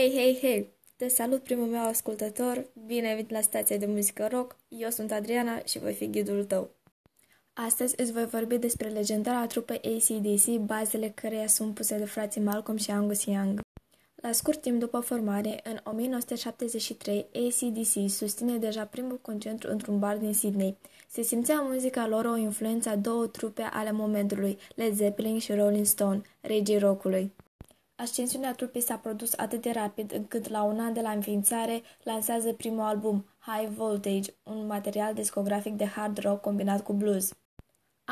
Hei, hei, hei! Te salut, primul meu ascultător! Bine ai venit la stația de muzică rock! Eu sunt Adriana și voi fi ghidul tău. Astăzi îți voi vorbi despre legendara trupă ACDC, bazele căreia sunt puse de frații Malcolm și Angus Young. La scurt timp după formare, în 1973, ACDC susține deja primul concentru într-un bar din Sydney. Se simțea muzica lor o influență a două trupe ale momentului, Led Zeppelin și Rolling Stone, regii rockului. Ascensiunea trupei s-a produs atât de rapid încât la un an de la înființare lansează primul album, High Voltage, un material discografic de hard rock combinat cu blues.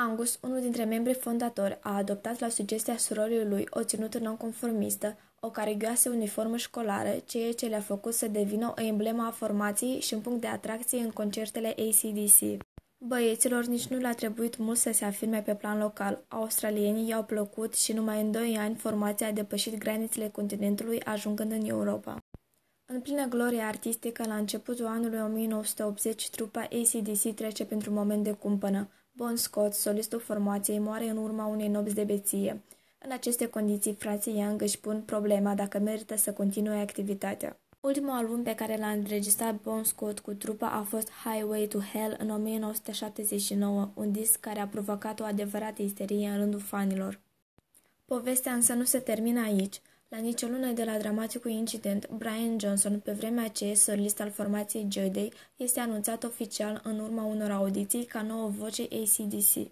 Angus, unul dintre membrii fondatori, a adoptat la sugestia surorii lui o ținută nonconformistă, o carigioasă uniformă școlară, ceea ce le-a făcut să devină o emblemă a formației și un punct de atracție în concertele ACDC. Băieților nici nu le-a trebuit mult să se afirme pe plan local. Australienii i-au plăcut și numai în doi ani formația a depășit granițele continentului, ajungând în Europa. În plină glorie artistică, la începutul anului 1980, trupa ACDC trece pentru un moment de cumpănă. Bon Scott, solistul formației, moare în urma unei nopți de beție. În aceste condiții, frații Young își pun problema dacă merită să continue activitatea. Ultimul album pe care l-a înregistrat Bon Scott cu trupa a fost Highway to Hell în 1979, un disc care a provocat o adevărată isterie în rândul fanilor. Povestea însă nu se termină aici. La nicio lună de la dramaticul incident, Brian Johnson, pe vremea aceea solist al formației Joy Day, este anunțat oficial în urma unor audiții ca nouă voce ACDC.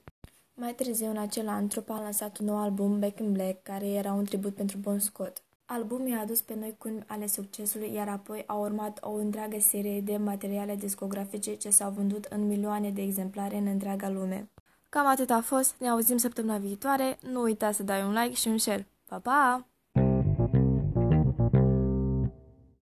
Mai târziu, în acel an, trupa a lansat un nou album, Back in Black, care era un tribut pentru Bon Scott. Albumul i-a adus pe noi culmi ale succesului, iar apoi a urmat o întreagă serie de materiale discografice ce s-au vândut în milioane de exemplare în întreaga lume. Cam atât a fost, ne auzim săptămâna viitoare, nu uita să dai un like și un share. Pa, pa!